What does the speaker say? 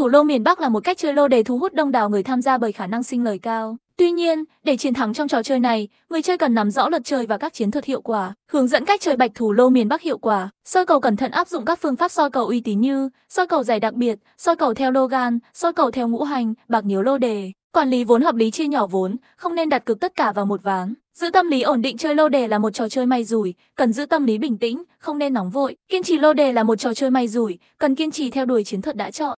thủ lô miền Bắc là một cách chơi lô đề thu hút đông đảo người tham gia bởi khả năng sinh lời cao. Tuy nhiên, để chiến thắng trong trò chơi này, người chơi cần nắm rõ luật chơi và các chiến thuật hiệu quả, hướng dẫn cách chơi bạch thủ lô miền Bắc hiệu quả. Soi cầu cẩn thận áp dụng các phương pháp soi cầu uy tín như soi cầu giải đặc biệt, soi cầu theo lô gan, soi cầu theo ngũ hành, bạc nhiều lô đề. Quản lý vốn hợp lý chia nhỏ vốn, không nên đặt cược tất cả vào một ván. Giữ tâm lý ổn định chơi lô đề là một trò chơi may rủi, cần giữ tâm lý bình tĩnh, không nên nóng vội. Kiên trì lô đề là một trò chơi may rủi, cần kiên trì theo đuổi chiến thuật đã chọn.